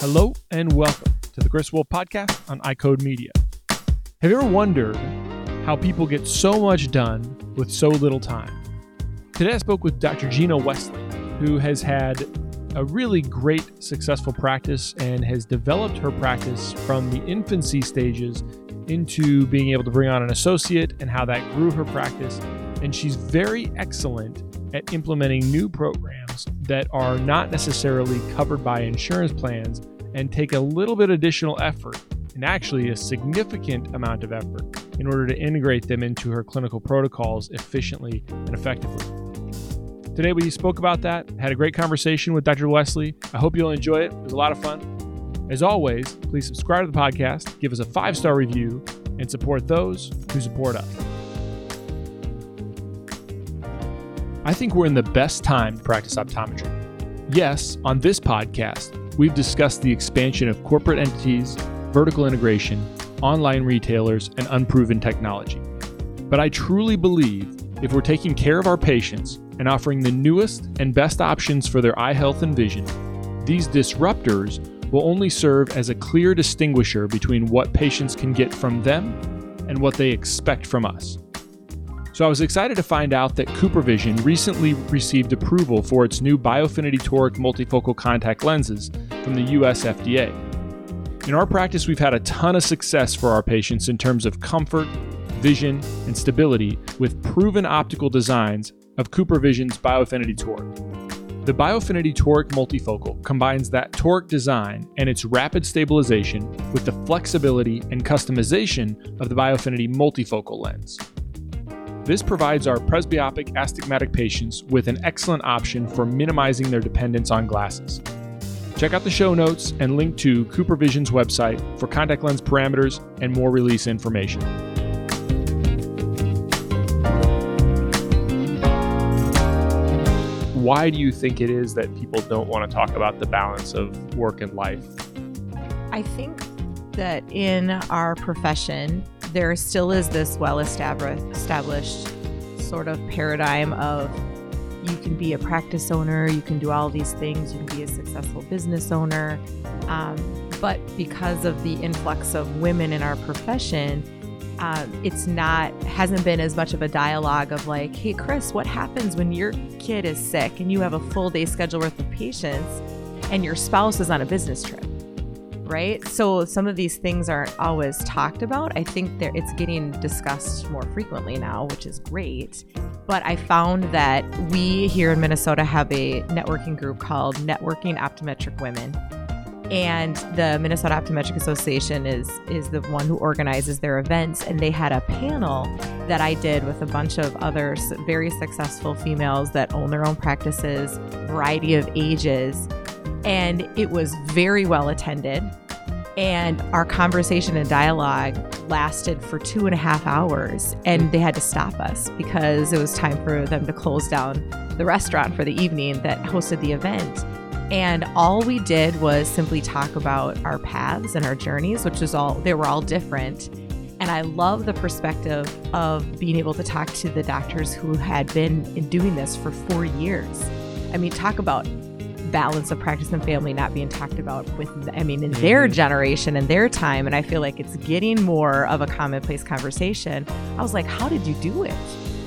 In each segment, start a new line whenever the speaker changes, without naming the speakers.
Hello and welcome to the Chris Wolf Podcast on iCode Media. Have you ever wondered how people get so much done with so little time? Today I spoke with Dr. Gina Wesley, who has had a really great, successful practice and has developed her practice from the infancy stages into being able to bring on an associate and how that grew her practice. And she's very excellent at implementing new programs that are not necessarily covered by insurance plans and take a little bit additional effort and actually a significant amount of effort in order to integrate them into her clinical protocols efficiently and effectively. Today we spoke about that, had a great conversation with Dr. Wesley. I hope you'll enjoy it. It was a lot of fun. As always, please subscribe to the podcast, give us a five star review, and support those who support us. I think we're in the best time to practice optometry. Yes, on this podcast, we've discussed the expansion of corporate entities, vertical integration, online retailers, and unproven technology. But I truly believe if we're taking care of our patients and offering the newest and best options for their eye health and vision, these disruptors will only serve as a clear distinguisher between what patients can get from them and what they expect from us. So I was excited to find out that CooperVision recently received approval for its new Biofinity Toric multifocal contact lenses from the US FDA. In our practice, we've had a ton of success for our patients in terms of comfort, vision, and stability with proven optical designs of CooperVision's Biofinity Toric. The Biofinity Toric multifocal combines that toric design and its rapid stabilization with the flexibility and customization of the Biofinity multifocal lens. This provides our presbyopic astigmatic patients with an excellent option for minimizing their dependence on glasses. Check out the show notes and link to CooperVision's website for contact lens parameters and more release information. Why do you think it is that people don't want to talk about the balance of work and life?
I think that in our profession, there still is this well established sort of paradigm of you can be a practice owner, you can do all these things, you can be a successful business owner. Um, but because of the influx of women in our profession, um, it's not hasn't been as much of a dialogue of like, hey, Chris, what happens when your kid is sick and you have a full day schedule worth of patients and your spouse is on a business trip? Right? So some of these things aren't always talked about. I think that it's getting discussed more frequently now, which is great. But I found that we here in Minnesota have a networking group called Networking Optometric Women. And the Minnesota Optometric Association is is the one who organizes their events and they had a panel that I did with a bunch of other very successful females that own their own practices, variety of ages and it was very well attended. And our conversation and dialogue lasted for two and a half hours, and they had to stop us because it was time for them to close down the restaurant for the evening that hosted the event. And all we did was simply talk about our paths and our journeys, which was all, they were all different. And I love the perspective of being able to talk to the doctors who had been doing this for four years. I mean, talk about balance of practice and family not being talked about with i mean in their mm-hmm. generation and their time and i feel like it's getting more of a commonplace conversation i was like how did you do it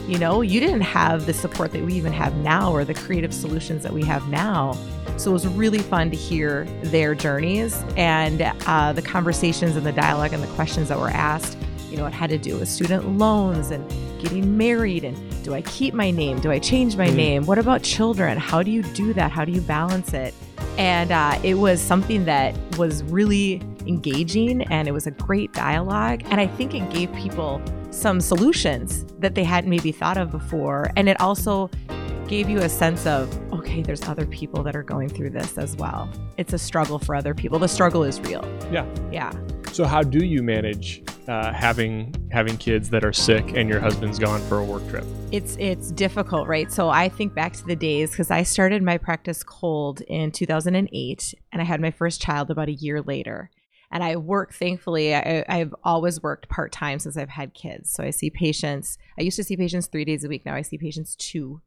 you know you didn't have the support that we even have now or the creative solutions that we have now so it was really fun to hear their journeys and uh, the conversations and the dialogue and the questions that were asked you know it had to do with student loans and getting married and do I keep my name? Do I change my mm. name? What about children? How do you do that? How do you balance it? And uh, it was something that was really engaging and it was a great dialogue. And I think it gave people some solutions that they hadn't maybe thought of before. And it also gave you a sense of, okay, there's other people that are going through this as well. It's a struggle for other people. The struggle is real.
Yeah.
Yeah.
So how do you manage uh, having having kids that are sick and your husband's gone for a work trip?
It's it's difficult, right? So I think back to the days because I started my practice cold in 2008, and I had my first child about a year later. And I work, thankfully, I, I've always worked part time since I've had kids. So I see patients. I used to see patients three days a week. Now I see patients two.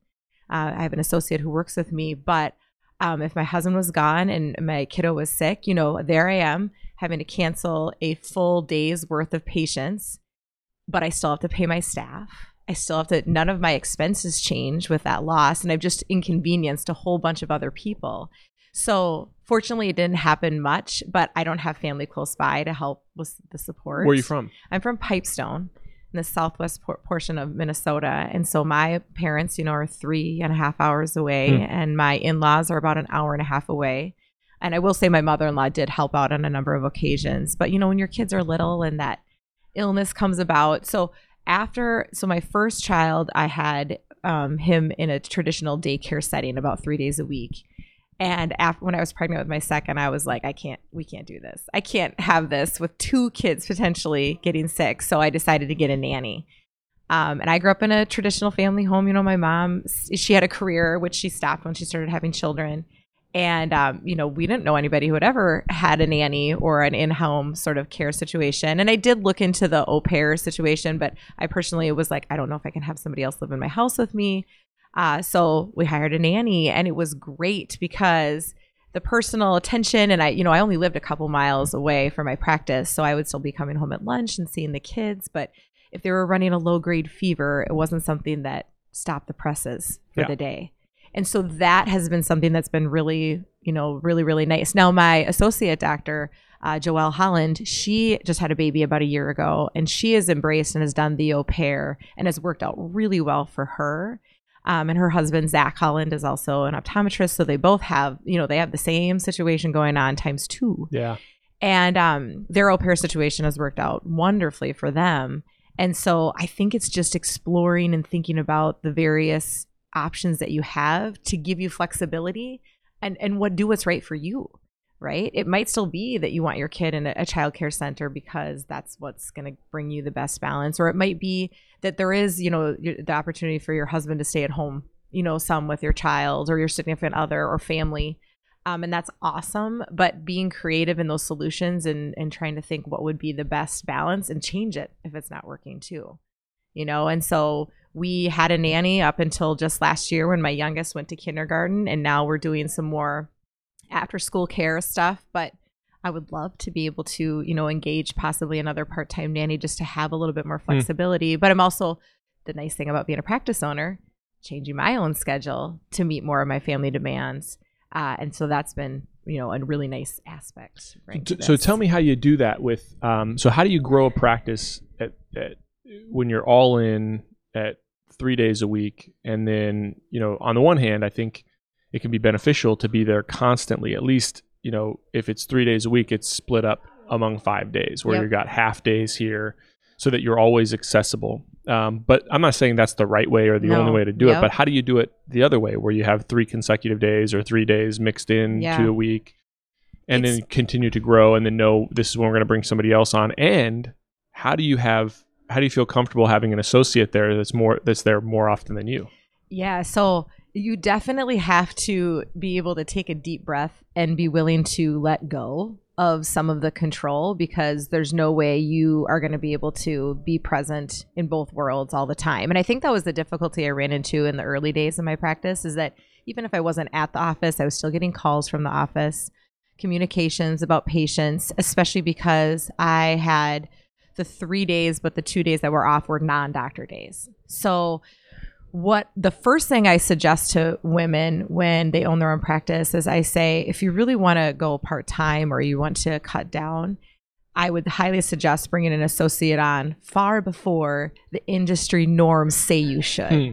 Uh, I have an associate who works with me, but Um, if my husband was gone and my kiddo was sick, you know, there I am having to cancel a full day's worth of patients, but I still have to pay my staff. I still have to, none of my expenses change with that loss. And I've just inconvenienced a whole bunch of other people. So fortunately, it didn't happen much, but I don't have family close by to help with the support.
Where are you from?
I'm from Pipestone in the southwest por- portion of Minnesota. And so my parents, you know, are three and a half hours away,
Hmm.
and my in laws are about an hour and a half away. And I will say my mother in law did help out on a number of occasions. But, you know, when your kids are little and that illness comes about. So after, so my first child, I had um, him in a traditional daycare setting about three days a week. And after when I was pregnant with my second, I was like, I can't, we can't do this. I can't have this with two kids potentially getting sick. So I decided to get a nanny. Um, and I grew up in a traditional family home. You know, my mom, she had a career, which she stopped when she started having children. And, um, you know, we didn't know anybody who had ever had a nanny or an in home sort of care situation. And I did look into the au pair situation, but I personally was like, I don't know if I can have somebody else live in my house with me. Uh, so we hired a nanny, and it was great because the personal attention and I, you know, I only lived a couple miles away from my practice, so I would still be coming home at lunch and seeing the kids. But if they were running a low grade fever, it wasn't something that stopped the presses for
Yeah.
the day. And so that has been something that's been really, you know, really, really nice. Now, my associate doctor, uh, Joelle Holland, she just had a baby about a year ago, and she has embraced and has done the au pair and has worked out really well for her. Um, and her husband, Zach Holland, is also an optometrist. So they both have, you know, they have the same situation going on times two.
Yeah.
And um, their au pair situation has worked out wonderfully for them. And so I think it's just exploring and thinking about the various options that you have to give you flexibility and, and what do what's right for you. Right. It might still be that you want your kid in a, a center because that's what's going to bring you the best balance. Or it might be that there is, you know, the opportunity for your husband to stay at home, you know, some with your child or your significant other or family. Um, and that's awesome. But being creative in those solutions and, and trying to think what would be the best balance and change it if it's not working too, you know? And so we had a nanny up until just last year when my youngest went to kindergarten. And now we're doing some more after school care stuff. But I would love to be able to, you know, engage possibly another part time nanny just to have a little bit more flexibility. But I'm also, the nice thing about being a practice owner, changing my own schedule to meet more of my family demands. Uh, and so that's been, you know, a really nice aspect. Right,
So tell me how you do that with. Um, so how do you grow a practice at, at when you're all in at three days a week, and then you know on the one hand, I think it can be beneficial to be there constantly. At least you know if it's three days a week, it's split up among five days, where
Yep.
you got half days here, so that you're always accessible. Um, but I'm not saying that's the right way or the
No.
only way to do it. But how do you do it the other way, where you have three consecutive days or three days mixed in
Yeah.
to a week? and
It's-
then continue to grow and then know this is when we're going to bring somebody else on and how do you have how do you feel comfortable having an associate there that's more that's there more often than you
Yeah, so you definitely have to be able to take a deep breath and be willing to let go of some of the control because there's no way you are going to be able to be present in both worlds all the time. And I think that was the difficulty I ran into in the early days of my practice is that even if I wasn't at the office, I was still getting calls from the office, communications about patients, especially because I had the 3 days but the 2 days that were off were non-doctor days. So what the first thing I suggest to women when they own their own practice is I say, if you really want to go part time or you want to cut down, I would highly suggest bringing an associate on far before the industry norms say you should.
Hmm.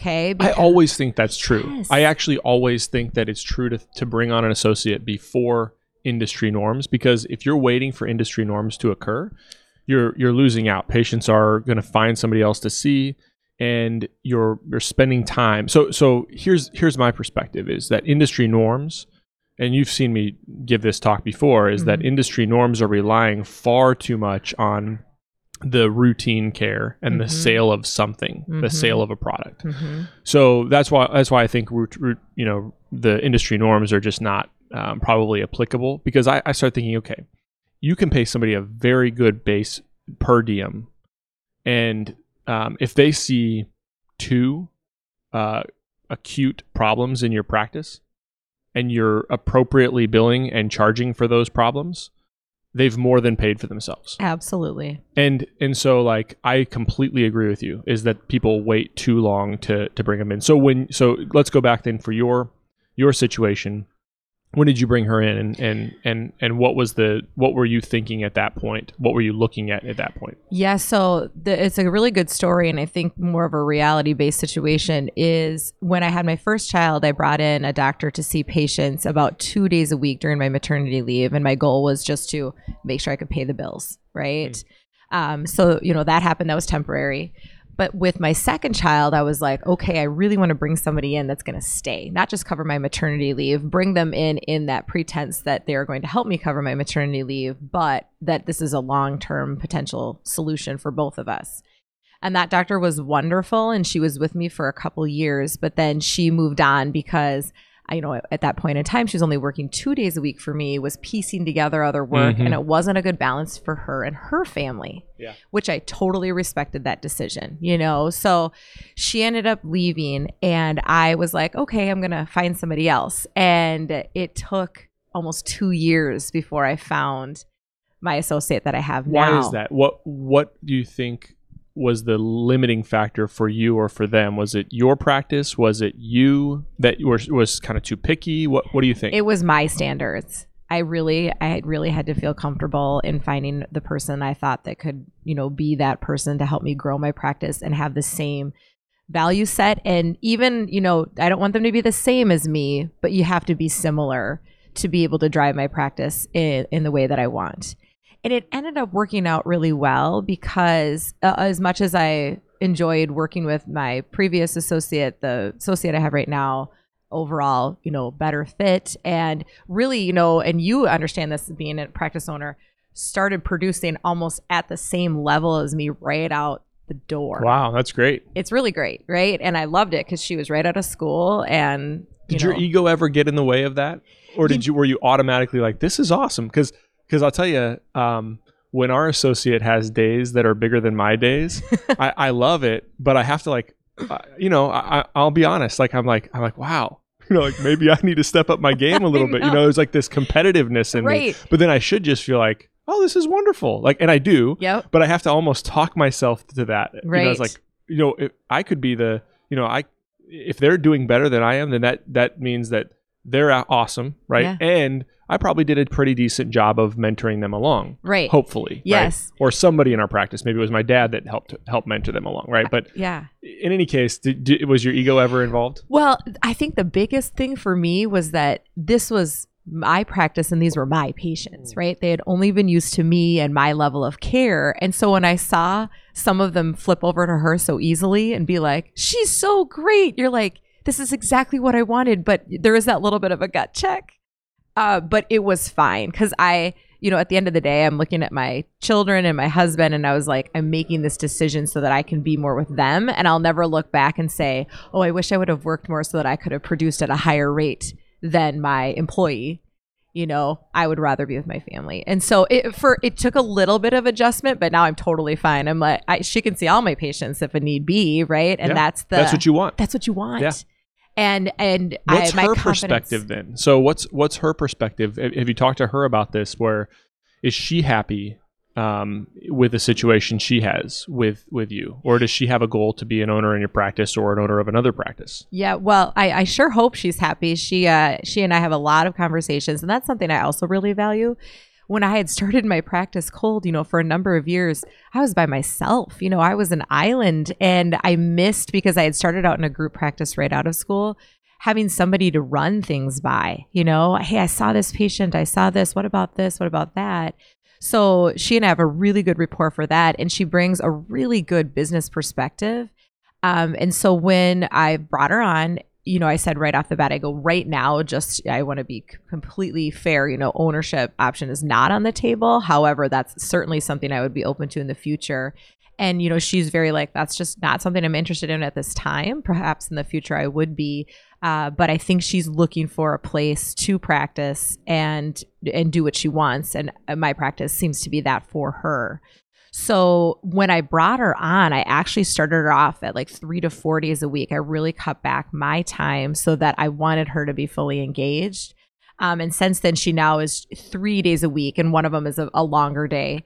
Okay.
i always think that's true
Yes.
i actually always think that it's true to, to bring on an associate before industry norms because if you're waiting for industry norms to occur you're you're losing out patients are going to find somebody else to see and you're you're spending time so so here's here's my perspective is that industry norms and you've seen me give this talk before is that
Mhm.
industry norms are relying far too much on the routine care and the
Mhm.
sale of something the
Mhm.
sale of a product
Mhm.
so that's why that's why I think root, root, you know the industry norms are just not um, probably applicable because I, I start thinking okay you can pay somebody a very good base per diem and um, if they see two uh, acute problems in your practice and you're appropriately billing and charging for those problems, they've more than paid for themselves.
Absolutely.
And and so like I completely agree with you is that people wait too long to to bring them in. So when so let's go back then for your your situation when did you bring her in and and and and what was the what were you thinking at that point? What were you looking at at that point?
Yeah so the, it's a really good story and i think more of a reality based situation is when i had my first child i brought in a doctor to see patients about two days a week during my maternity leave and my goal was just to make sure i could pay the bills right? Mm. um, so you know that happened that was temporary but with my second child, I was like, okay, I really want to bring somebody in that's going to stay, not just cover my maternity leave, bring them in in that pretense that they're going to help me cover my maternity leave, but that this is a long term potential solution for both of us. And that doctor was wonderful and she was with me for a couple years, but then she moved on because you know, at that point in time, she was only working two days a week for me, was piecing together other work, mm-hmm. and it wasn't a good balance for her and her family.
Yeah.
Which I totally respected that decision, you know. So she ended up leaving, and I was like, okay, I'm gonna find somebody else. And it took almost two years before I found my associate that I have
now.
Why
is that? What What do you think was the limiting factor for you or for them? Was it your practice? Was it you that were, was kind of too picky? What What do you think?
It was my standards. I really, I really had to feel comfortable in finding the person I thought that could, you know, be that person to help me grow my practice and have the same value set. And even, you know, I don't want them to be the same as me, but you have to be similar to be able to drive my practice in, in the way that I want. And it ended up working out really well because, uh, as much as I enjoyed working with my previous associate, the associate I have right now, overall, you know, better fit. And really, you know, and you understand this being a practice owner, started producing almost at the same level as me right out the door.
Wow, that's great.
It's really great, right? And I loved it because she was right out of school. And
you did know, your ego ever get in the way of that, or did you, you were you automatically like, this is awesome? Because because I'll tell you, um, when our associate has days that are bigger than my days, I, I, love it, but I have to like, uh, you know, I, will be honest. Like I'm like I'm like, wow, you know, like maybe I need to step up my game a little bit. You know, there's like this competitiveness in right. me, but then I should just feel like, oh, this is wonderful. Like, and I do.
Yep.
But I have to almost talk myself to that.
Right.
You know, it's like, you know, if I could be the, you know, I, if they're doing better than I am, then that that means that they're awesome, right? Yeah. And I probably did a pretty decent job of mentoring them along.
Right.
Hopefully.
Yes.
Right? Or somebody in our practice. Maybe it was my dad that helped help mentor them along. Right. Uh, but
yeah.
In any case, did, did, was your ego ever involved?
Well, I think the biggest thing for me was that this was my practice and these were my patients, mm. right? They had only been used to me and my level of care. And so when I saw some of them flip over to her so easily and be like, she's so great, you're like, this is exactly what I wanted. But there is that little bit of a gut check. Uh, but it was fine because I, you know, at the end of the day, I'm looking at my children and my husband, and I was like, I'm making this decision so that I can be more with them. And I'll never look back and say, oh, I wish I would have worked more so that I could have produced at a higher rate than my employee. You know, I would rather be with my family. And so it for it took a little bit of adjustment, but now I'm totally fine. I'm like, I, she can see all my patients if a need be, right? And yeah, that's the
that's what you want.
That's what you want. Yeah and and
what's I, her perspective then? So what's what's her perspective? Have you talked to her about this where is she happy um, with the situation she has with with you? Or does she have a goal to be an owner in your practice or an owner of another practice?
Yeah well i, I sure hope she's happy. She uh, she and i have a lot of conversations and that's something i also really value when I had started my practice cold, you know, for a number of years, I was by myself. You know, I was an island and I missed because I had started out in a group practice right out of school, having somebody to run things by, you know, hey, I saw this patient, I saw this, what about this, what about that? So she and I have a really good rapport for that. And she brings a really good business perspective. Um, and so when I brought her on, you know, I said right off the bat, I go right now, just I want to be completely fair. You know, ownership option is not on the table. However, that's certainly something I would be open to in the future. And, you know, she's very like, that's just not something I'm interested in at this time. Perhaps in the future I would be. Uh, but I think she's looking for a place to practice and and do what she wants. And uh, my practice seems to be that for her. So when I brought her on, I actually started her off at like three to four days a week. I really cut back my time so that I wanted her to be fully engaged. Um, and since then, she now is three days a week, and one of them is a, a longer day.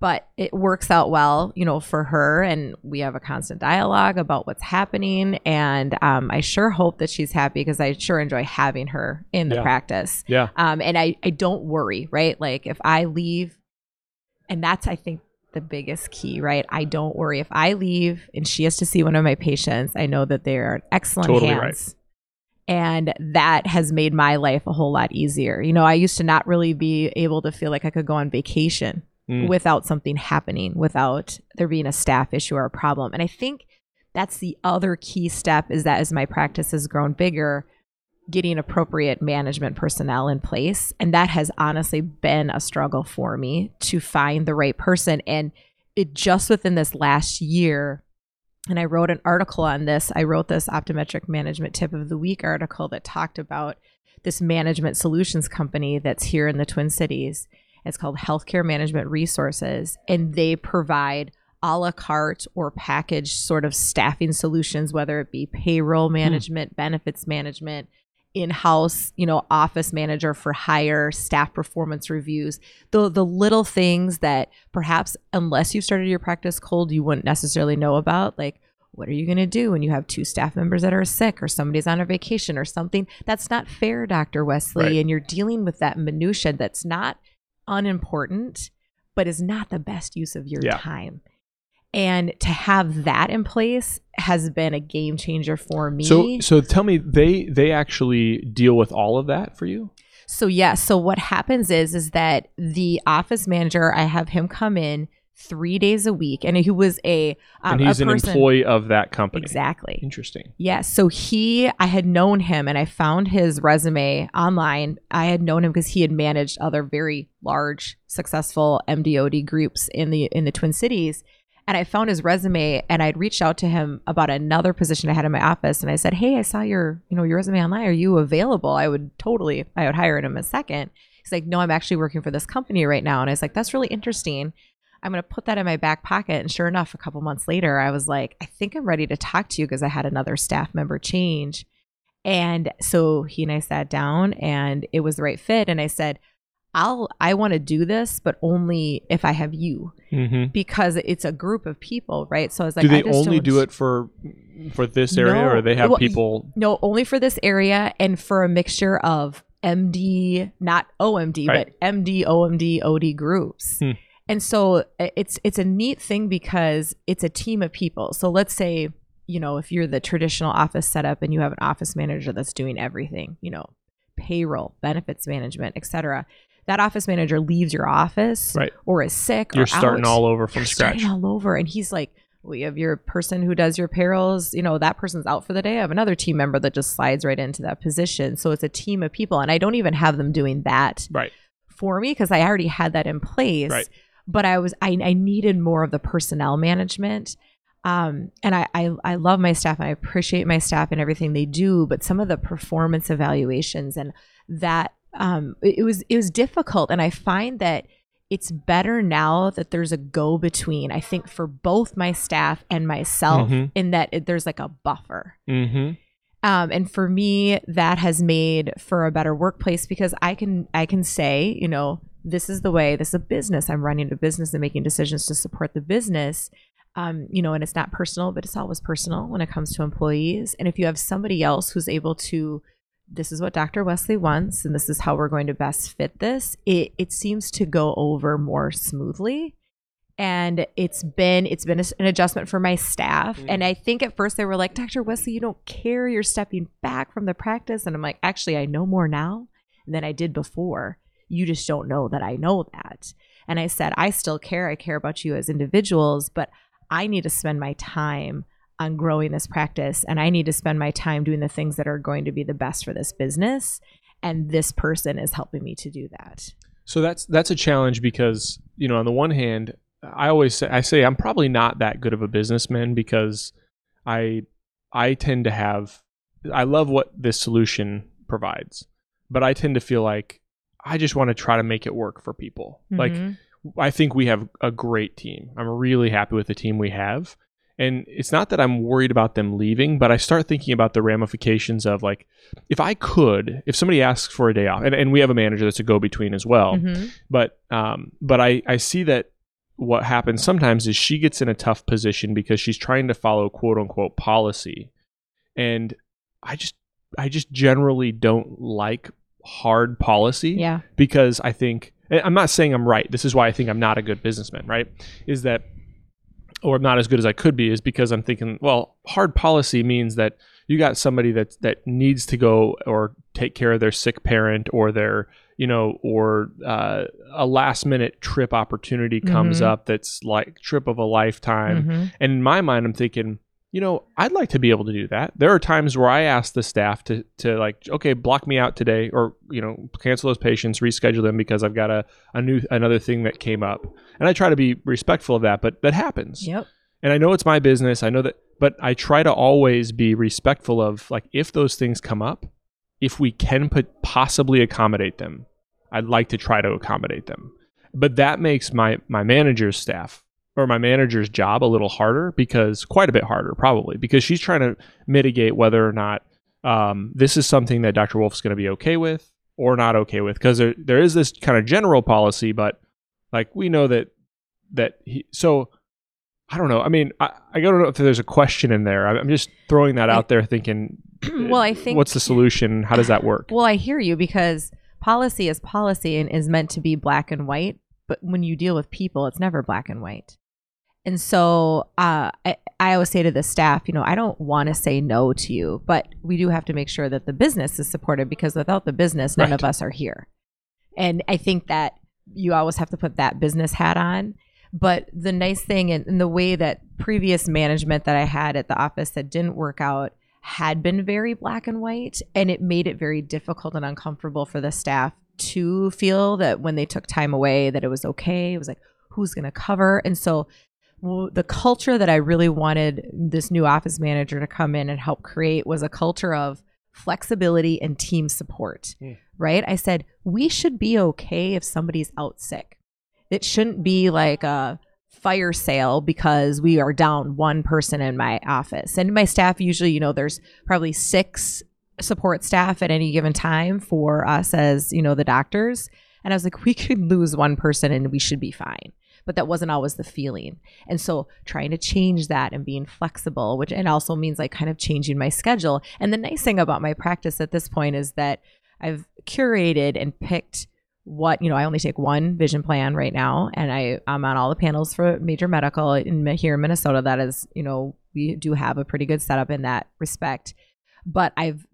But it works out well, you know, for her, and we have a constant dialogue about what's happening. And um, I sure hope that she's happy because I sure enjoy having her in the
Yeah.
practice.
Yeah.
Um, and I, I don't worry, right? Like if I leave, and that's I think the biggest key, right? I don't worry if I leave and she has to see one of my patients. I know that they're in excellent
Totally right.
hands. And that has made my life a whole lot easier. You know, I used to not really be able to feel like I could go on vacation
Mm.
without something happening, without there being a staff issue or a problem. And I think that's the other key step is that as my practice has grown bigger, getting appropriate management personnel in place. And that has honestly been a struggle for me to find the right person. And it just within this last year, and I wrote an article on this. I wrote this optometric management tip of the week article that talked about this management solutions company that's here in the Twin Cities. It's called Healthcare Management Resources, and they provide a la carte or package sort of staffing solutions, whether it be payroll hmm. management, benefits management, in-house, you know, office manager for hire, staff performance reviews, the the little things that perhaps unless you've started your practice cold, you wouldn't necessarily know about, like what are you going to do when you have two staff members that are sick or somebody's on a vacation or something? That's not fair, Dr. Wesley,
Right.
and you're dealing with that minutia that's not unimportant, but is not the best use of your
Yeah.
time. And to have that in place has been a game changer for me.
So so tell me they they actually deal with all of that for you?
So yeah, so what happens is is that the office manager, I have him come in three days a week, and he was a um,
and he's
a
an
person-
employee of that company.
Exactly.
Interesting.
Yeah. So he, I had known him, and I found his resume online. I had known him because he had managed other very large, successful MDOD groups in the in the Twin Cities. And I found his resume, and I'd reached out to him about another position I had in my office, and I said, "Hey, I saw your, you know, your resume online. Are you available? I would totally, I would hire him in a second. He's like, "No, I'm actually working for this company right now." And I was like, "That's really interesting." I'm going to put that in my back pocket. And sure enough, a couple months later, I was like, I think I'm ready to talk to you because I had another staff member change. And so he and I sat down and it was the right fit. And I said, I'll, I want to do this, but only if I have you
hmm
because it's a group of people, right? So I was like,
do they only
don't-
do it for for this area,
No.
or they have
Well,
people?
No, only for this area and for a mixture of MD, not OMD,
Right.
but MD, OMD, OD groups.
Hmm.
And so it's it's a neat thing because it's a team of people. So let's say, you know, if you're the traditional office setup and you have an office manager that's doing everything, you know, payroll, benefits management, etc. That office manager leaves your office
Right.
or is sick
You're starting
out.
all over from
you're
scratch.
starting all over. And he's like we have your person who does your payrolls. You know that person's out for the day. I have another team member that just slides right into that position. So it's a team of people. And i don't even have them doing that
Right.
for me because i already had that in place.
Right.
but i was I, I needed more of the personnel management. Um, and I, I i love my staff. And i appreciate my staff and everything they do. But some of the performance evaluations and that um, it, it was it was difficult. And i find that it's better now that there's a go between i think for both my staff and myself
Mhm.
in that it, there's like a buffer.
Mm-hmm.
um, and for me that has made for a better workplace because i can i can say you know this is the way this is a business. I'm running a business and making decisions to support the business. Um, you know and it's not personal but it's always personal when it comes to employees. And if you have somebody else who's able to this is what dr wesley wants and this is how we're going to best fit this. It, it seems to go over more smoothly and it's been it's been a- an adjustment for my staff.
Mm.
and i think at first they were like dr wesley you don't care you're stepping back from the practice. And i'm like actually i know more now than i did before. You just don't know that i know that. And i said i still care. I care about you as individuals but i need to spend my time on growing this practice and i need to spend my time doing the things that are going to be the best for this business and this person is helping me to do that
So that's that's a challenge because you know on the one hand, I always say I say I'm probably not that good of a businessman because I I tend to have I love what this solution provides, but I tend to feel like I just want to try to make it work for people. Like
Mhm.
I think we have a great team. I'm really happy with the team we have. And it's not that I'm worried about them leaving, but I start thinking about the ramifications of like, if I could, if somebody asks for a day off, and, and we have a manager that's a go between as well,
Mhm.
but um, but I, I see that what happens sometimes is she gets in a tough position because she's trying to follow quote unquote policy, and I just I just generally don't like hard policy
Yeah.
because I think I'm not saying I'm right. This is why I think I'm not a good businessman, right? Is that or I'm not as good as I could be is because I'm thinking, well, hard policy means that you got somebody that that needs to go or take care of their sick parent or their you know or uh, a last minute trip opportunity comes
Mhm.
up that's like trip of a lifetime
Mhm.
and in my mind, I'm thinking, you know, I'd like to be able to do that. There are times where I ask the staff to to like, okay, block me out today, or you know, cancel those patients, reschedule them because I've got a, a new another thing that came up, and I try to be respectful of that. But that happens,
Yep.
and I know it's my business. I know that, but I try to always be respectful of like if those things come up, if we can put possibly accommodate them, I'd like to try to accommodate them. But that makes my my manager's staff or my manager's job a little harder because quite a bit harder probably because she's trying to mitigate whether or not um, this is something that Dr. Wolf's going to be okay with or not okay with because there, there is this kind of general policy, but like we know that that he so I don't know. I mean, I, I don't know if there's a question in there. I'm I'm just throwing that out there, thinking,
well, I think
what's the solution? How does that work?
Well, I hear you because policy is policy and is meant to be black and white, but when you deal with people, it's never black and white. And so uh, I, I always say to the staff, you know, I don't want to say no to you, but we do have to make sure that the business is supported because without the business, none
Right.
of us are here. And I think that you always have to put that business hat on. But the nice thing and, and the way that previous management that I had at the office that didn't work out had been very black and white, and it made it very difficult and uncomfortable for the staff to feel that when they took time away that it was okay. It was like who's going to cover, and so the culture that I really wanted this new office manager to come in and help create was a culture of flexibility and team support.
Mm.
Right? I said we should be okay if somebody's out sick. It shouldn't be like a fire sale because we are down one person in my office. And my staff usually, you know, there's probably six support staff at any given time for us as, you know, the doctors. And I was like, we could lose one person and we should be fine. But that wasn't always the feeling. And so trying to change that and being flexible, which and also means like kind of changing my schedule. And the nice thing about my practice at this point is that I've curated and picked what you know i only take one vision plan right now and i i'm on all the panels for major medical in here in minnesota that is you know we do have a pretty good setup in that respect but i've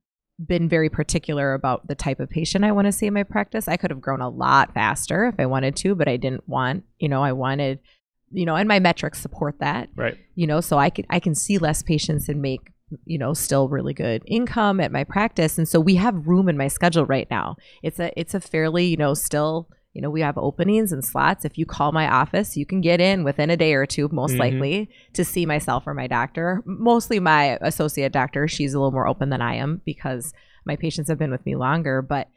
been very particular about the type of patient i want to see in my practice. I could have grown a lot faster if i wanted to but i didn't want you know i wanted you know and my metrics support that.
Right.
you know so i could i can see less patients and make you know still really good income at my practice. And so we have room in my schedule right now. It's a it's a fairly you know still you know we have openings and slots if you call my office you can get in within a day or two most
Mhm.
likely to see myself or my doctor mostly my associate doctor she's a little more open than i am because my patients have been with me longer but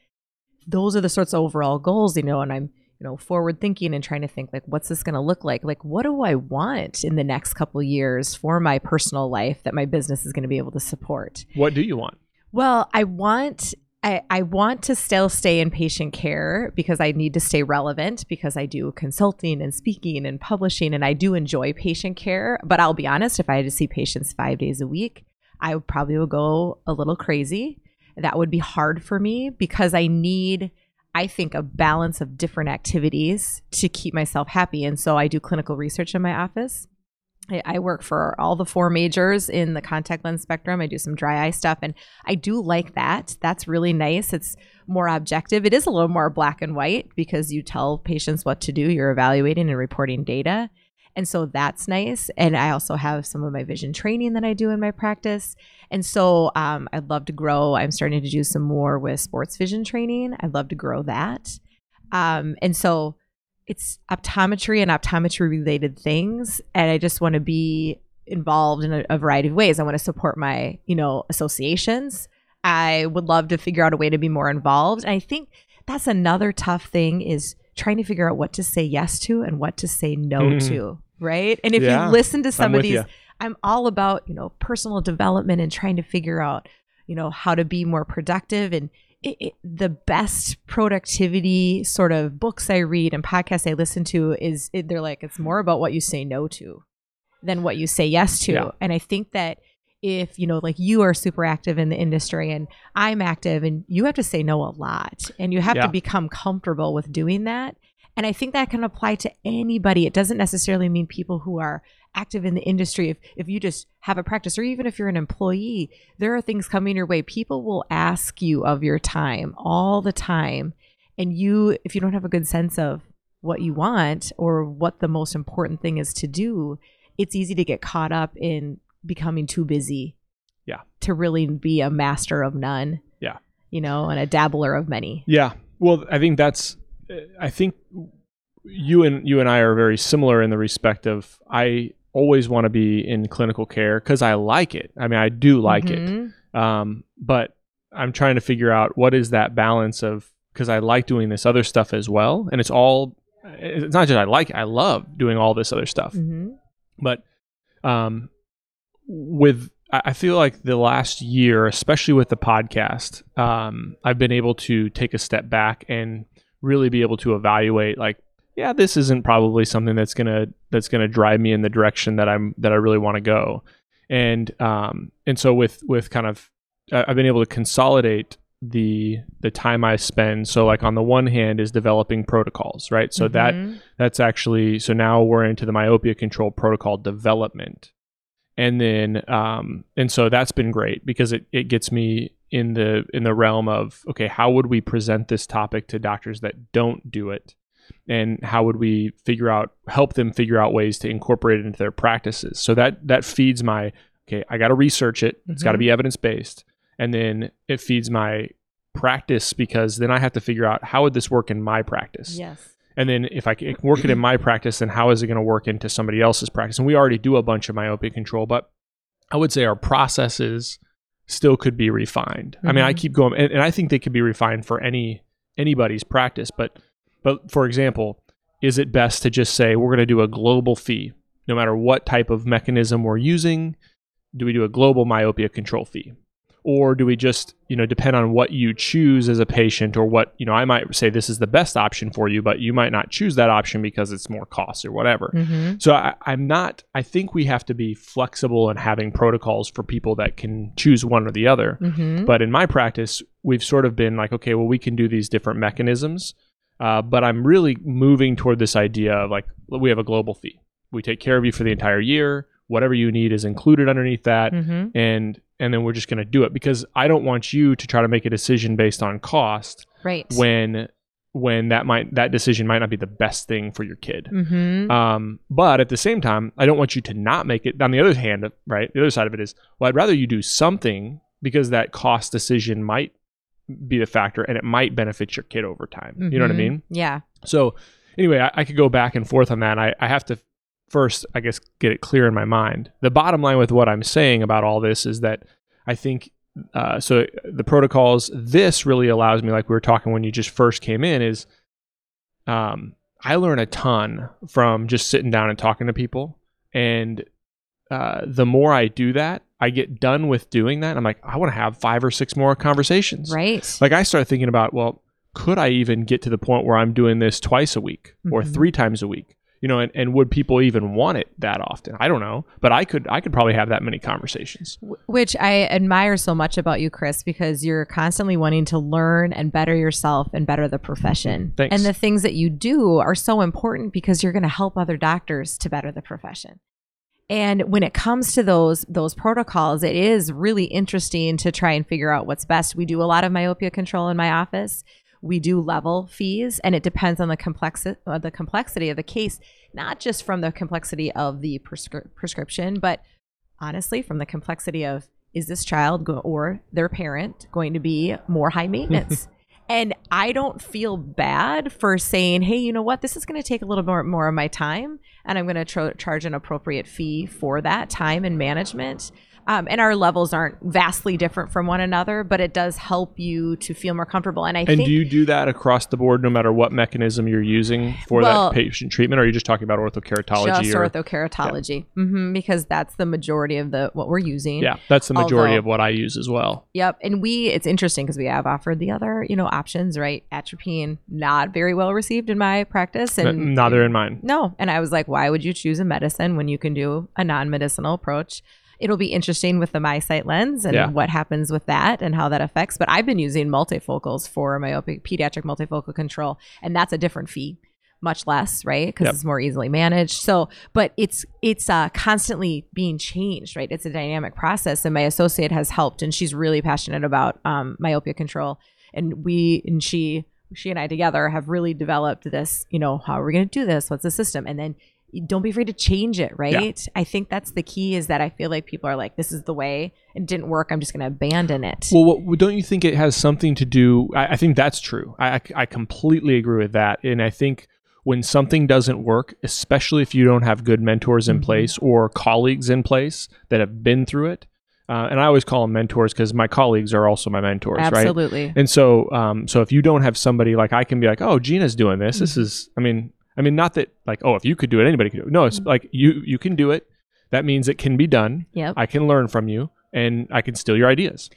those are the sorts of overall goals you know and i'm you know forward thinking and trying to think like what's this going to look like like what do i want in the next couple years for my personal life that my business is going to be able to support
What do you want?
well i want I, I want to still stay in patient care because I need to stay relevant because I do consulting and speaking and publishing and I do enjoy patient care. But I'll be honest, if I had to see patients five days a week, I would probably would go a little crazy. That would be hard for me because I need, I think, a balance of different activities to keep myself happy. And so I do clinical research in my office. I- I work for all the four majors in the contact lens spectrum. I do some dry eye stuff, and I do like that. That's really nice. It's more objective. It is a little more black and white because you tell patients what to do. You're evaluating and reporting data. And so that's nice. And I also have some of my vision training that I do in my practice. And so um, I'd love to grow. I'm starting to do some more with sports vision training. I'd love to grow that. Um, and so it's optometry and optometry related things. And I just want to be involved in a, a variety of ways. I want to support my, you know, associations. I would love to figure out a way to be more involved. And I think that's another tough thing is trying to figure out what to say yes to and what to say no
Mhm.
to, right? And if
Yeah,
you listen to some of these,
ya.
I'm all about, you know, personal development and trying to figure out, you know, how to be more productive and it, it, the best productivity sort of books I read and podcasts I listen to is it, they're like it's more about what you say no to than what you say yes to.
Yeah.
And I think that if you know like you are super active in the industry and I'm active and you have to say no a lot and you have
Yeah.
to become comfortable with doing that. And I think that can apply to anybody. It doesn't necessarily mean people who are active in the industry. If if you just have a practice or even if you're an employee, there are things coming your way. People will ask you of your time all the time. And you if you don't have a good sense of what you want or what the most important thing is to do, it's easy to get caught up in becoming too busy.
Yeah.
To really be a master of none.
Yeah.
You know, and a dabbler of many.
Yeah. Well, I think that's. I think you and you and I are very similar in the respect of I always want to be in clinical care because I like it. I mean, I do like it.
Mhm.
Um, but I'm trying to figure out what is that balance of because I like doing this other stuff as well, and it's all. It's not just I like it, I love doing all this other stuff.
Mhm.
but um, with I I feel like the last year, especially with the podcast, um, I've been able to take a step back and really be able to evaluate like, yeah, this isn't probably something that's gonna that's gonna drive me in the direction that I'm that I really want to go, and um, and so with with kind of I've been able to consolidate the the time I spend. So like on the one hand is developing protocols, right? So that
Mhm.
that's actually so now we're into the myopia control protocol development and then um and so that's been great because it, it gets me in the in the realm of okay how would we present this topic to doctors that don't do it? And how would we figure out help them figure out ways to incorporate it into their practices? So that that feeds my okay i got to research it. It's got to
mm-hmm.
be evidence based and then it feeds my practice because then i have to figure out how would this work in my practice?
Yes.
and then if I can work it in my practice, then how is it going to work into somebody else's practice? And we already do a bunch of myopia control, but I would say our processes still could be refined. I mean, I
Mhm.
keep going, and, and I think they could be refined for any anybody's practice. But but for example, is it best to just say we're going to do a global fee, no matter what type of mechanism we're using? Do we do a global myopia control fee? Or do we just you know depend on what you choose as a patient or what you know i might say this is the best option for you but you might not choose that option because it's more cost or whatever
Mm-hmm.
so I, i'm not i think we have to be flexible in having protocols for people that can choose one or the other
Mm-hmm.
but in my practice we've sort of been like okay well we can do these different mechanisms uh, but i'm really moving toward this idea of like we have a global fee we take care of you for the entire year whatever you need is included underneath that
Mm-hmm.
and and then we're just going to do it because I don't want you to try to make a decision based on cost
Right.
when when that might that decision might not be the best thing for your kid.
mm-hmm.
Um, but at the same time, I don't want you to not make it. On the other hand, right, the other side of it is, well, I'd rather you do something because that cost decision might be the factor and it might benefit your kid over time. You know what I
Mhm.
mean?
Yeah.
So anyway, I, I could go back and forth on that. I, I have to first, I guess, get it clear in my mind. The bottom line with what I'm saying about all this is that I think uh, so. The protocols. This really allows me, like we were talking when you just first came in, is um, I learn a ton from just sitting down and talking to people, and uh, the more I do that, I get done with doing that. I'm like, I want to have five or six more conversations.
Right.
Like I start thinking about, well, could I even get to the point where I'm doing this twice a week or
Mhm.
three times a week? You know, and, and would people even want it that often? I don't know, but I could I could probably have that many conversations.
Which I admire so much about you, Chris, because you're constantly wanting to learn and better yourself and better the profession.
Thanks.
And the things that you do are so important because you're going to help other doctors to better the profession. And when it comes to those those protocols, it is really interesting to try and figure out what's best. We do a lot of myopia control in my office. We do level fees, and it depends on the complexi- uh, the complexity of the case, not just from the complexity of the prescri- prescription, but honestly from the complexity of is this child go- or their parent going to be more high maintenance? And i don't feel bad for saying hey you know what? This is going to take a little more, more of my time and i'm going to tr- charge an appropriate fee for that time and management Um, and our levels aren't vastly different from one another, but it does help you to feel more comfortable. And I
And
think
do you do that across the board, no matter what mechanism you're using for
Well-
that patient treatment, or are you just talking about orthokeratology?
just
or,
orthokeratology, hmm because that's the majority of the what we're using.
yeah, that's the majority
Although-
of what I use as well.
Yep. And we, it's interesting because we have offered the other, you know, options, right? Atropine, not very well received in my practice. And
N- Neither in mine.
No. And I was like, why would you choose a medicine when you can do a non medicinal approach? It'll be interesting with the MiSight lens and
Yeah.
what happens with that and how that affects. But I've been using multifocals for myopic pediatric multifocal control, and that's a different fee, much less, right? Because
Yep.
it's more easily managed. So, but it's it's uh, constantly being changed, right? It's a dynamic process, and my associate has helped, and she's really passionate about um, myopia control, and we and she she and I together have really developed this, you know, how are we going to do this? What's the system? And then don't be afraid to change it, right? I think that's the key is that I feel like people are like, this is the way. It didn't work. I'm just going to abandon it.
Well, what, don't you think it has something to do? I, I think that's true. I, I, I completely agree with that. And I think when something doesn't work, especially if you don't have good mentors in
Mhm.
place or colleagues in place that have been through it, uh, and I always call them mentors because my colleagues are also my mentors, right?
Absolutely.
And so, um, so if you don't have somebody like I can be like, oh, Gina's doing this. This
Mm-hmm.
is, I mean, I mean, not that like, oh, if you could do it, anybody could do it. No, it's
Mm-hmm.
like you you can do it. That means it can be done.
Yep.
I can learn from you, and I can steal your ideas.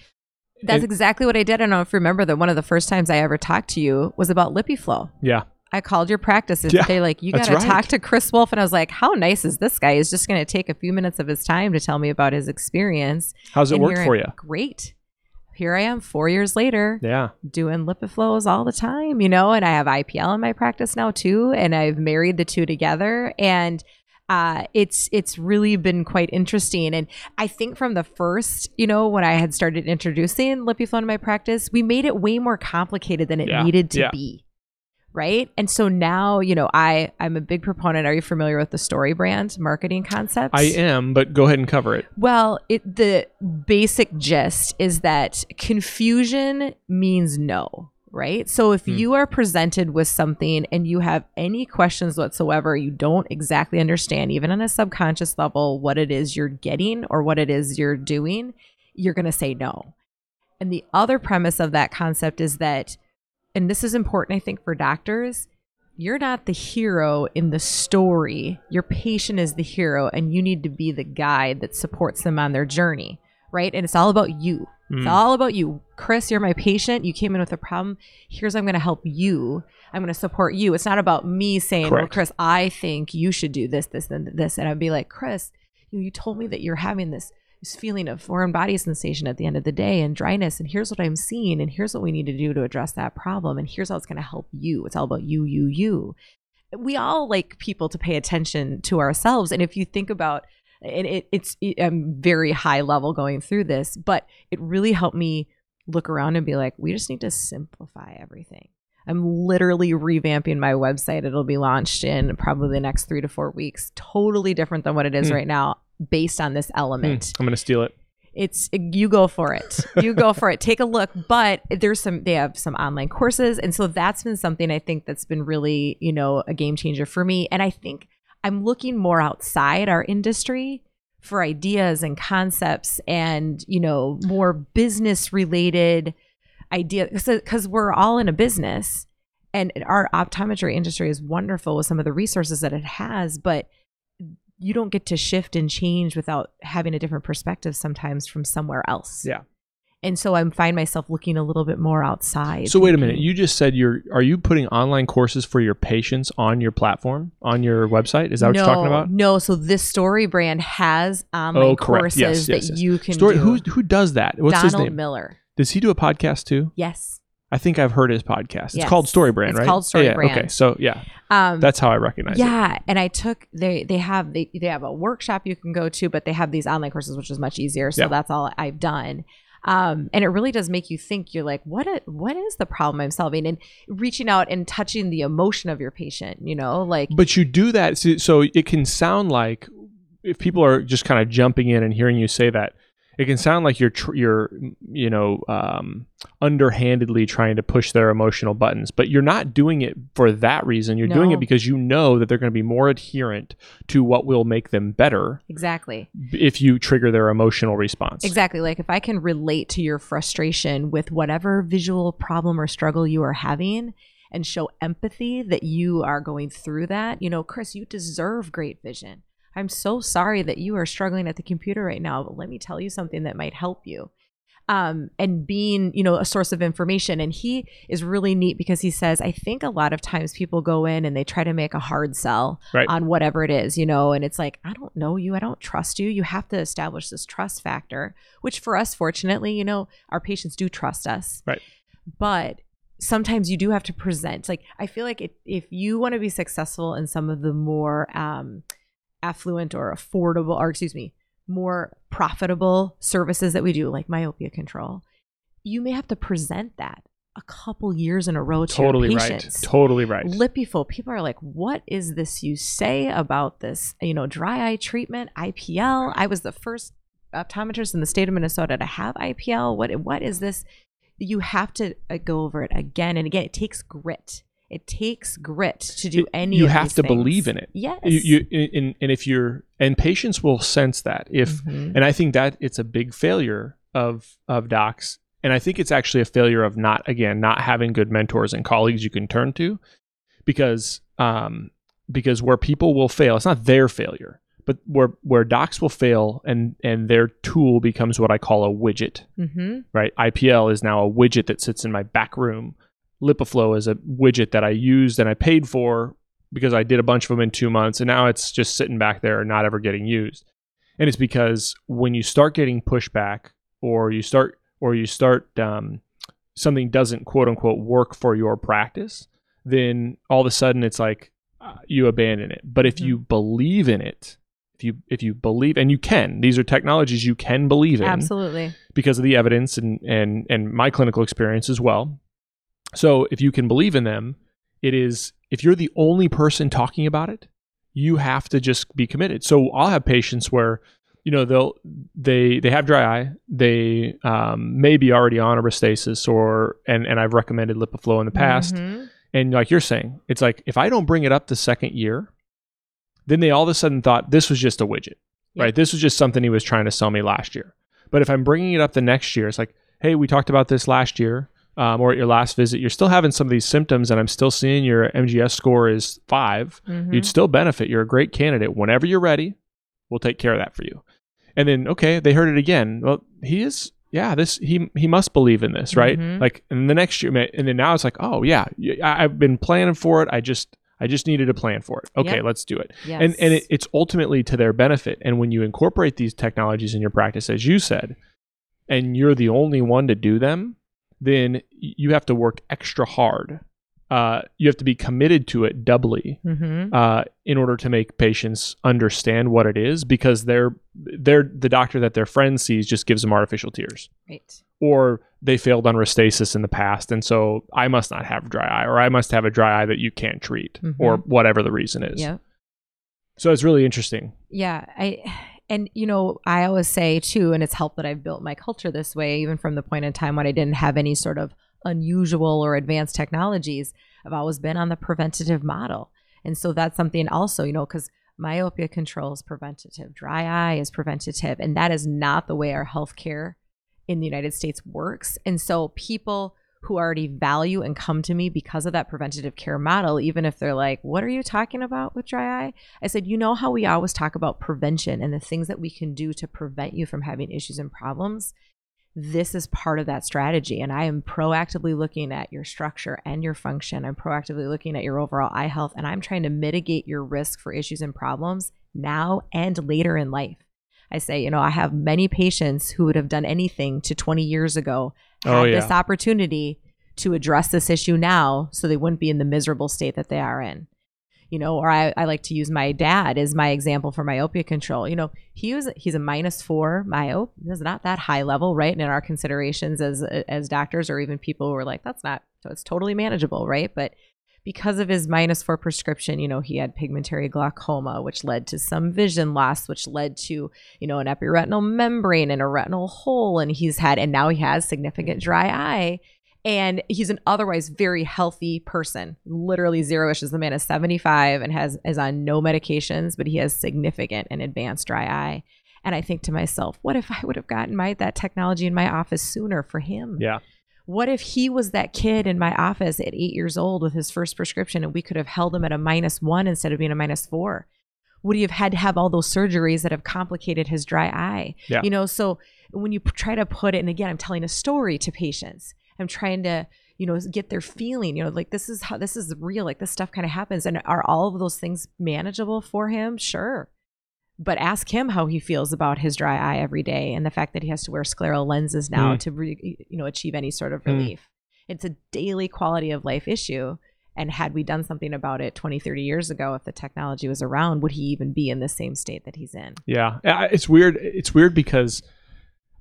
That's
and-
exactly what I did. I don't know if you remember that one of the first times I ever talked to you was about LipiFlow.
Yeah,
I called your practice and
Yeah,
they like, you got to
right.
talk to Chris Wolfe. And I was like, how nice is this guy? He's just going to take a few minutes of his time to tell me about his experience.
how's it
And
work for you?
Great. Here I am four years later
Yeah,
doing lipiflows all the time, you know, and I have IPL in my practice now too. And I've married the two together. And uh, it's it's really been quite interesting. And I think from the first, you know, when I had started introducing LipiFlow in my practice, we made it way more complicated than it
Yeah,
needed to
yeah.
be. Right. And so now, you know, I I'm a big proponent. Are you familiar with the story brand marketing concepts?
I am, but go ahead and cover it.
Well, it the basic gist is that confusion means no, right? So if
Hmm.
you are presented with something and you have any questions whatsoever, you don't exactly understand even on a subconscious level what it is you're getting or what it is you're doing, you're going to say no. And the other premise of that concept is that and this is important I think for doctors, you're not the hero in the story. Your patient is the hero, and you need to be the guide that supports them on their journey, right? And it's all about you. It's
Mm.
all about you. Chris, you're my patient. You came in with a problem. Here's how I'm going to help you. I'm going to support you. It's not about me saying, well, Chris, I think you should do this, this, and this. And I'd be like, Chris, you, you told me that you're having this this feeling of foreign body sensation at the end of the day and dryness and here's what i'm seeing and here's what we need to do to address that problem and here's how it's going to help you. It's all about you you you. We all like people to pay attention to ourselves and if you think about and it, it's it, i'm very high level going through this but it really helped me look around and be like we just need to simplify everything. I'm literally revamping my website. It'll be launched in probably the next three to four weeks. Totally different than what it is
Hmm.
right now based on this
Hmm,
element
I'm gonna steal it.
it's you go for it. You go for it. Take a look. But there's some they have some online courses. And so that's been something i think that's been really you know a game changer for me. And i think i'm looking more outside our industry for ideas and concepts and you know more business related ideas because we're all in a business. And our optometry industry is wonderful with some of the resources that it has. But you don't get to shift and change without having a different perspective sometimes from somewhere else.
Yeah.
And so I find myself looking a little bit more outside.
So wait a minute. You just said you're. Are you putting online courses for your patients on your platform on your website? Is that what
no,
you're talking about?
No, so this story brand has online
Oh,
courses
Yes,
that
yes, yes.
you can
Story.
do.
Who who does that? What's
Donald
his name?
Miller.
Does he do a podcast too?
Yes.
I think I've heard his podcast. It's
Yes.
called Story Brand,
It's
right?
called Story
yeah,
Brand.
Okay, so yeah,
Um,
that's how I recognize it.
yeah, and I took they they have they they have a workshop you can go to, but they have these online courses, which is much easier. So
Yeah.
that's all I've done. Um, and it really does make you think. You're like, what? A, what is the problem I'm solving? And reaching out and touching the emotion of your patient. You know, like
But you do that, so, so it can sound like if people are just kind of jumping in and hearing you say that, it can sound like you're tr- you're you know um, underhandedly trying to push their emotional buttons, but you're not doing it for that reason. You're doing it because you know that they're going to be more adherent to what will make them better
Exactly.
if you trigger their emotional response.
Exactly. Like if I can relate to your frustration with whatever visual problem or struggle you are having and show empathy that you are going through that, you know, Chris, you deserve great vision. I'm so sorry that you are struggling at the computer right now, but let me tell you something that might help you. Um, and being, you know, a source of information. And he is really neat because he says, I think a lot of times people go in and they try to make a hard sell
Right.
on whatever it is, you know, and it's like, I don't know you, I don't trust you. You have to establish this trust factor, which for us, fortunately, you know, our patients do trust us.
Right.
But sometimes you do have to present. Like, I feel like if, if you want to be successful in some of the more um, affluent or affordable, or excuse me, more profitable services that we do, like myopia control, you may have to present that a couple years in a row to
Totally
your
right. Totally right.
LipiFlow. People are like, what is this you say about this, you know, dry eye treatment, IPL? I was the first optometrist in the state of Minnesota to have IPL. What what is this? You have to uh, go over it again and again. It takes grit. It takes grit to do
It-
any
you have to
things.
believe in it.
Yes.
You, you and, and if you're and patients will sense that if
Mhm.
and I think that it's a big failure of of docs and I think it's actually a failure of not again not having good mentors and colleagues you can turn to because um because where people will fail it's not their failure but where where docs will fail and and their tool becomes what I call a widget
Mhm.
right? IPL is now a widget that sits in my back room. Lipiflow is a widget that I used and I paid for because I did a bunch of them in two months, and now it's just sitting back there and not ever getting used. And it's because when you start getting pushback, or you start, or you start, um, something doesn't quote unquote work for your practice, then all of a sudden it's like uh, you abandon it. But if
Mhm.
you believe in it, if you if you believe, and you can, these are technologies you can believe in
Absolutely.
because of the evidence and and and my clinical experience as well. So if you can believe in them, it is if you're the only person talking about it, you have to just be committed. So I'll have patients where you know they'll they they have dry eye, they um, may be already on a Restasis or and and I've recommended Lipiflow in the past,
Mhm.
and like you're saying, it's like if I don't bring it up the second year, then they all of a sudden thought this was just a widget,
Yeah.
right? This was just something he was trying to sell me last year. But if I'm bringing it up the next year, it's like, hey, we talked about this last year, um, or at your last visit, you're still having some of these symptoms, and I'm still seeing your MGS score is 5
Mhm.
You'd still benefit. You're a great candidate. Whenever you're ready, we'll take care of that for you. And then, okay, they heard it again. Well, he is, yeah, this he he must believe in this, right?
Mhm.
Like, and the next year, and then now it's like, oh yeah, I've been planning for it. I just I just needed a plan for it. Okay,
Yep.
let's do it.
Yes.
And and it, it's ultimately to their benefit. And when you incorporate these technologies in your practice, as you said, and you're the only one to do them, then you have to work extra hard. Uh, you have to be committed to it doubly
Mhm.
uh, in order to make patients understand what it is because they're they're the doctor that their friend sees just gives them artificial tears
Right.
or they failed on Restasis in the past and so I must not have dry eye or I must have a dry eye that you can't treat
Mhm.
or whatever the reason is.
Yep.
So it's really interesting.
Yeah, I and you know, I always say too, and it's helped that I've built my culture this way, even from the point in time when I didn't have any sort of unusual or advanced technologies. I've always been on the preventative model. And so that's something also, you know, because myopia control is preventative, dry eye is preventative, and that is not the way our healthcare in the United States works. And so people who already value and come to me because of that preventative care model, even if they're like, What are you talking about with dry eye? I said, You know how we always talk about prevention and the things that we can do to prevent you from having issues and problems? This is part of that strategy. And I am proactively looking at your structure and your function. I'm proactively looking at your overall eye health, and I'm trying to mitigate your risk for issues and problems now and later in life. I say, you know, I have many patients who would have done anything to 20 years ago, Oh, had
Oh, yeah.
this opportunity to address this issue now so they wouldn't be in the miserable state that they are in. You know or I, I like to use my dad as my example for myopia control. You know he was he's a minus four myope. That's not that high level right? And in our considerations as as doctors or even people who are like that's not so it's totally manageable right? But because of his minus four prescription, you know, he had pigmentary glaucoma, which led to some vision loss, which led to, you know, an epiretinal membrane and a retinal hole. And he's had, and now he has significant dry eye. And he's an otherwise very healthy person, literally zero issues. The man is 75 and has is on no medications, but he has significant and advanced dry eye. And I think to myself, what if I would have gotten my that technology in my office sooner for him?
Yeah.
What if he was that kid in my office at eight years old with his first prescription and we could have held him at a minus one instead of being a minus four? Would he have had to have all those surgeries that have complicated his dry eye?
Yeah.
You know, so when you try to put it, and again, I'm telling a story to patients, I'm trying to, you know, get their feeling, you know, like this is how this is real, like this stuff kind of happens. And are all of those things manageable for him? Sure but ask him how he feels about his dry eye every day and the fact that he has to wear scleral lenses now
Mm.
to re, you know achieve any sort of
Mm.
relief it's a daily quality of life issue and had we done something about it 20 30 years ago if the technology was around would he even be in the same state that he's in
Yeah, it's weird. It's weird because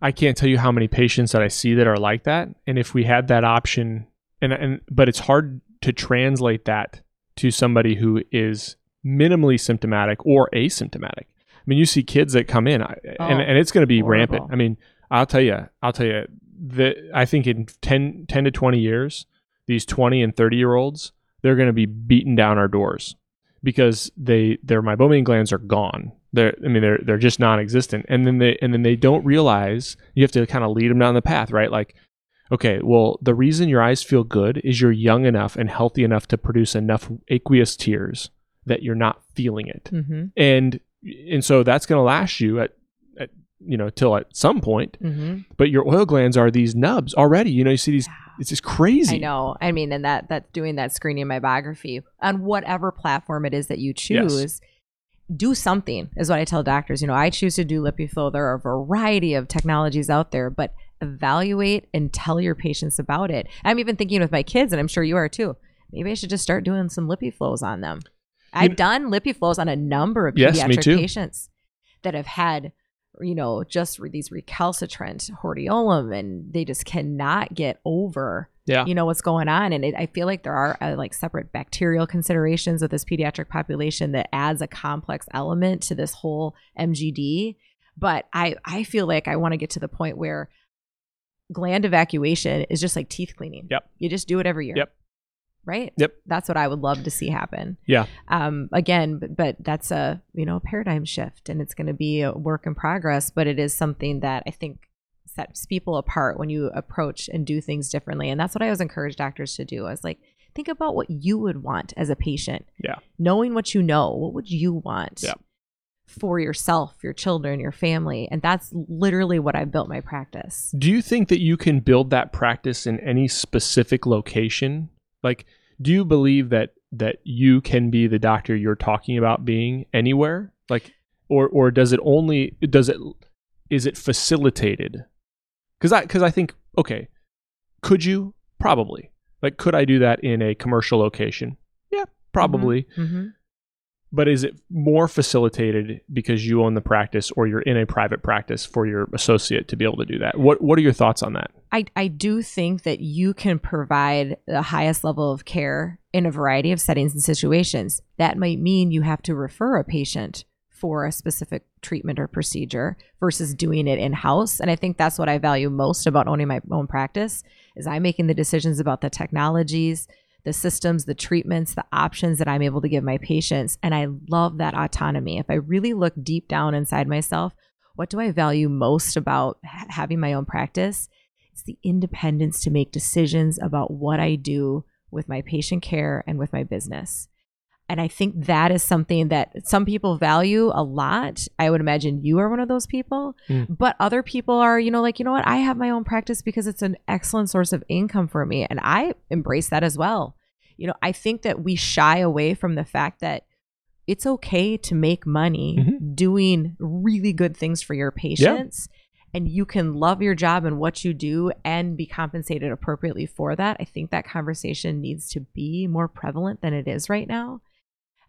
I can't tell you how many patients that I see that are like that. And if we had that option, and and but it's hard to translate that to somebody who is minimally symptomatic or asymptomatic. I mean, you see kids that come in, I- and
Oh,
and it's going to be rampant. I mean, I'll tell you, I'll tell you that I think in 10, 10 to twenty years, these twenty and thirty year olds, they're going to be beating down our doors because they their meibomian glands are gone. They're I mean they're they're just non-existent, and then they and then they don't realize you have to kind of lead them down the path, right? Like, okay, well the reason your eyes feel good is you're young enough and healthy enough to produce enough aqueous tears that you're not feeling it,
mm-hmm.
and and so that's going to last you at, at you know till at some point.
Mm-hmm.
But your oil glands are these nubs already. You know you see these. It's just crazy.
I know. I mean, and that that doing that screening meibography on whatever platform it is that you choose, do something is what I tell doctors. You know, I choose to do LipiFlow. There are a variety of technologies out there, but evaluate and tell your patients about it. I'm even thinking with my kids, and I'm sure you are too. Maybe I should just start doing some LipiFlows on them. I've
You-
done LipiFlows on a number of
Yes,
pediatric patients that have had you know, just re- these recalcitrant hordeolum, and they just cannot get over,
Yeah.
you know, what's going on. And it, I feel like there are uh, like separate bacterial considerations with this pediatric population that adds a complex element to this whole MGD. But I, I feel like I want to get to the point where gland evacuation is just like teeth cleaning.
Yep.
You just do it every year.
Yep.
Right.
Yep.
That's what I would love to see happen
Yeah.
um again but, but that's a you know paradigm shift and it's going to be a work in progress but it is something that i think sets people apart when you approach and do things differently and that's what i always encourage doctors to do i was like think about what you would want as a patient
Yeah.
knowing what you know what would you want
Yeah.
for yourself your children your family and that's literally what i built my practice
Do you think that you can build that practice in any specific location? Like, do you believe that that you can be the doctor you're talking about being anywhere? Like, or or does it only does it is it facilitated? Because I because I think okay, could you probably like could I do that in a commercial location? Yeah, probably.
mm-hmm.
But is it more facilitated because you own the practice or you're in a private practice for your associate to be able to do that? What What are your thoughts on that?
I, I do think that you can provide the highest level of care in a variety of settings and situations. That might mean you have to refer a patient for a specific treatment or procedure versus doing it in house. And I think that's what I value most about owning my own practice is I'm making the decisions about the technologies, the systems, the treatments, the options that I'm able to give my patients. And I love that autonomy. If I really look deep down inside myself, what do I value most about ha- having my own practice? It's the independence to make decisions about what I do with my patient care and with my business. And I think that is something that some people value a lot. I would imagine you are one of those people.
Mm.
But other people are, you know, like, you know what? I have my own practice because it's an excellent source of income for me. And I embrace that as well. You know, I think that we shy away from the fact that it's okay to make money
Mhm.
doing really good things for your patients and you can love your job and what you do and be compensated appropriately for that. I think that conversation needs to be more prevalent than it is right now.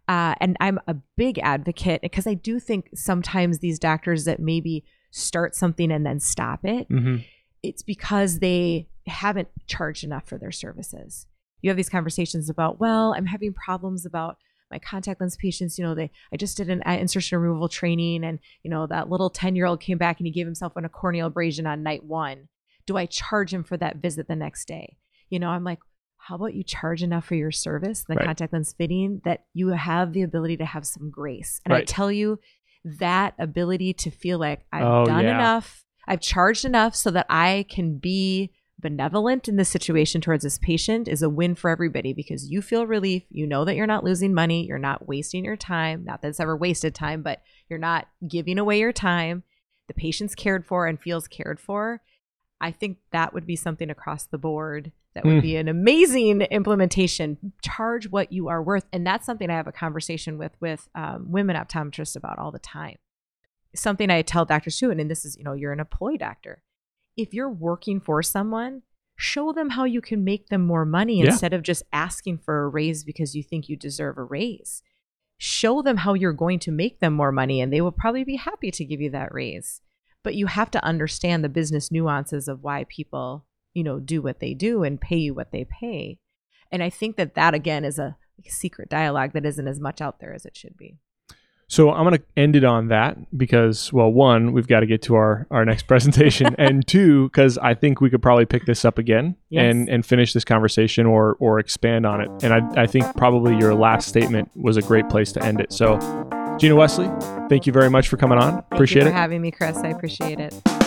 Uh, and I'm a big advocate because I do think sometimes these doctors that maybe start something and then stop it,
Mm-hmm.
it's because they haven't charged enough for their services. you have these conversations about, well, I'm having problems about my contact lens patients, you know, they I just did an insertion removal training and, you know, that little 10-year-old came back and he gave himself an, a corneal abrasion on night 1. Do I charge him for that visit the next day? You know, I'm like, how about you charge enough for your service, the right. contact lens fitting, that you have the ability to have some grace. And right. I tell you, that ability to feel like I've oh, done yeah. enough, I've charged enough so that I can be benevolent in this situation towards this patient is a win for everybody because you feel relief. You know that you're not losing money. You're not wasting your time. Not that it's ever wasted time, but you're not giving away your time. The patient's cared for and feels cared for. I think that would be something across the board that would mm. be an amazing implementation. Charge what you are worth, and that's something I have a conversation with with um, women optometrists about all the time. Something I tell doctors too, and this is you know you're an employee doctor if you're working for someone, show them how you can make them more money yeah. instead of just asking for a raise because you think you deserve a raise. Show them how you're going to make them more money and they will probably be happy to give you that raise. But you have to understand the business nuances of why people, you know, do what they do and pay you what they pay. And I think that that again is a secret dialogue that isn't as much out there as it should be.
So I'm going to end it on that because, well, one, we've got to get to our, our next presentation, and two, because I think we could probably pick this up again yes. and, and finish this conversation or or expand on it. And I, I think probably your last statement was a great place to end it. So, Gina Wesley, thank you very much for coming on.
Thank
appreciate
it. having me, Chris. I appreciate it.